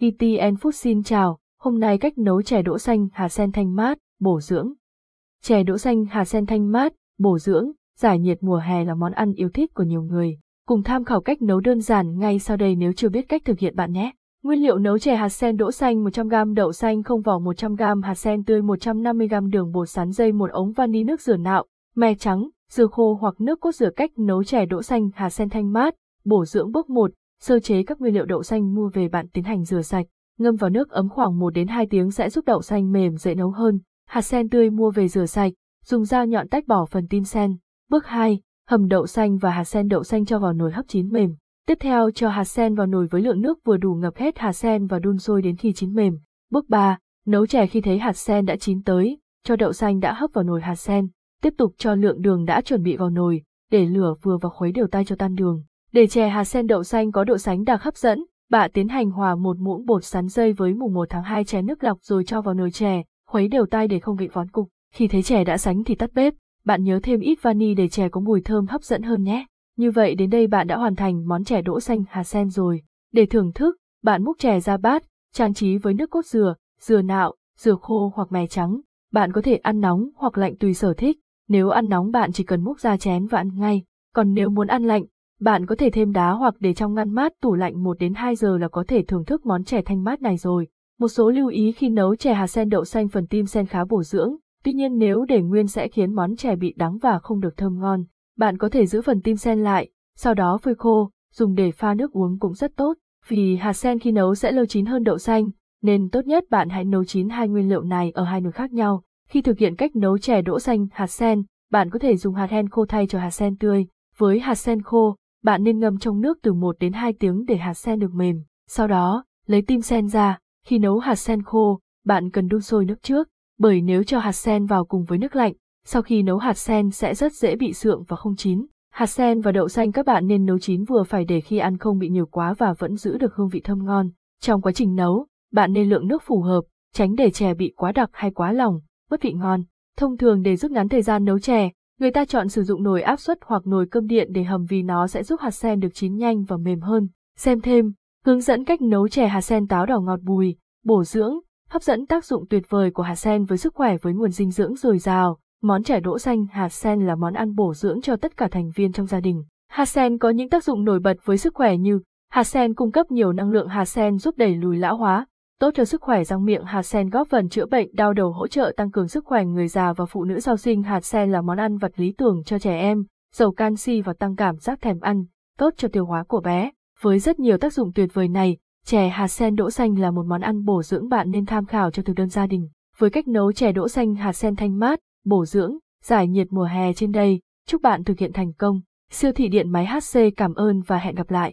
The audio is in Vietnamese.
ETN Food xin chào, hôm nay cách nấu chè đỗ xanh hạt sen thanh mát, bổ dưỡng. Chè đỗ xanh hạt sen thanh mát, bổ dưỡng, giải nhiệt mùa hè là món ăn yêu thích của nhiều người. Cùng tham khảo cách nấu đơn giản ngay sau đây nếu chưa biết cách thực hiện bạn nhé. Nguyên liệu nấu chè hạt sen đỗ xanh 100g đậu xanh không vỏ 100g hạt sen tươi 150g đường bột sắn dây một ống vani nước rửa nạo, me trắng, dừa khô hoặc nước cốt rửa cách nấu chè đỗ xanh hạt sen thanh mát, bổ dưỡng bước 1, Sơ chế các nguyên liệu đậu xanh mua về bạn tiến hành rửa sạch, ngâm vào nước ấm khoảng 1 đến 2 tiếng sẽ giúp đậu xanh mềm dễ nấu hơn. Hạt sen tươi mua về rửa sạch, dùng dao nhọn tách bỏ phần tim sen. Bước 2, hầm đậu xanh và hạt sen đậu xanh cho vào nồi hấp chín mềm. Tiếp theo cho hạt sen vào nồi với lượng nước vừa đủ ngập hết hạt sen và đun sôi đến khi chín mềm. Bước 3, nấu chè khi thấy hạt sen đã chín tới, cho đậu xanh đã hấp vào nồi hạt sen. Tiếp tục cho lượng đường đã chuẩn bị vào nồi, để lửa vừa và khuấy đều tay cho tan đường. Để chè hạt sen đậu xanh có độ sánh đặc hấp dẫn, bạn tiến hành hòa một muỗng bột sắn dây với mùng 1 tháng 2 chén nước lọc rồi cho vào nồi chè, khuấy đều tay để không bị vón cục. Khi thấy chè đã sánh thì tắt bếp, bạn nhớ thêm ít vani để chè có mùi thơm hấp dẫn hơn nhé. Như vậy đến đây bạn đã hoàn thành món chè đỗ xanh hạt sen rồi. Để thưởng thức, bạn múc chè ra bát, trang trí với nước cốt dừa, dừa nạo, dừa khô hoặc mè trắng. Bạn có thể ăn nóng hoặc lạnh tùy sở thích. Nếu ăn nóng bạn chỉ cần múc ra chén và ăn ngay. Còn nếu muốn ăn lạnh, bạn có thể thêm đá hoặc để trong ngăn mát tủ lạnh 1 đến 2 giờ là có thể thưởng thức món chè thanh mát này rồi. Một số lưu ý khi nấu chè hạt sen đậu xanh phần tim sen khá bổ dưỡng, tuy nhiên nếu để nguyên sẽ khiến món chè bị đắng và không được thơm ngon. Bạn có thể giữ phần tim sen lại, sau đó phơi khô, dùng để pha nước uống cũng rất tốt, vì hạt sen khi nấu sẽ lâu chín hơn đậu xanh, nên tốt nhất bạn hãy nấu chín hai nguyên liệu này ở hai nồi khác nhau. Khi thực hiện cách nấu chè đỗ xanh hạt sen, bạn có thể dùng hạt hen khô thay cho hạt sen tươi. Với hạt sen khô, bạn nên ngâm trong nước từ 1 đến 2 tiếng để hạt sen được mềm. Sau đó, lấy tim sen ra, khi nấu hạt sen khô, bạn cần đun sôi nước trước, bởi nếu cho hạt sen vào cùng với nước lạnh, sau khi nấu hạt sen sẽ rất dễ bị sượng và không chín. Hạt sen và đậu xanh các bạn nên nấu chín vừa phải để khi ăn không bị nhiều quá và vẫn giữ được hương vị thơm ngon. Trong quá trình nấu, bạn nên lượng nước phù hợp, tránh để chè bị quá đặc hay quá lỏng, mất vị ngon. Thông thường để rút ngắn thời gian nấu chè, Người ta chọn sử dụng nồi áp suất hoặc nồi cơm điện để hầm vì nó sẽ giúp hạt sen được chín nhanh và mềm hơn. Xem thêm, hướng dẫn cách nấu chè hạt sen táo đỏ ngọt bùi, bổ dưỡng, hấp dẫn tác dụng tuyệt vời của hạt sen với sức khỏe với nguồn dinh dưỡng dồi dào. Món chè đỗ xanh hạt sen là món ăn bổ dưỡng cho tất cả thành viên trong gia đình. Hạt sen có những tác dụng nổi bật với sức khỏe như hạt sen cung cấp nhiều năng lượng hạt sen giúp đẩy lùi lão hóa, tốt cho sức khỏe răng miệng hạt sen góp phần chữa bệnh đau đầu hỗ trợ tăng cường sức khỏe người già và phụ nữ sau sinh hạt sen là món ăn vật lý tưởng cho trẻ em, giàu canxi và tăng cảm giác thèm ăn, tốt cho tiêu hóa của bé. Với rất nhiều tác dụng tuyệt vời này, chè hạt sen đỗ xanh là một món ăn bổ dưỡng bạn nên tham khảo cho thực đơn gia đình. Với cách nấu chè đỗ xanh hạt sen thanh mát, bổ dưỡng, giải nhiệt mùa hè trên đây, chúc bạn thực hiện thành công. Siêu thị điện máy HC cảm ơn và hẹn gặp lại.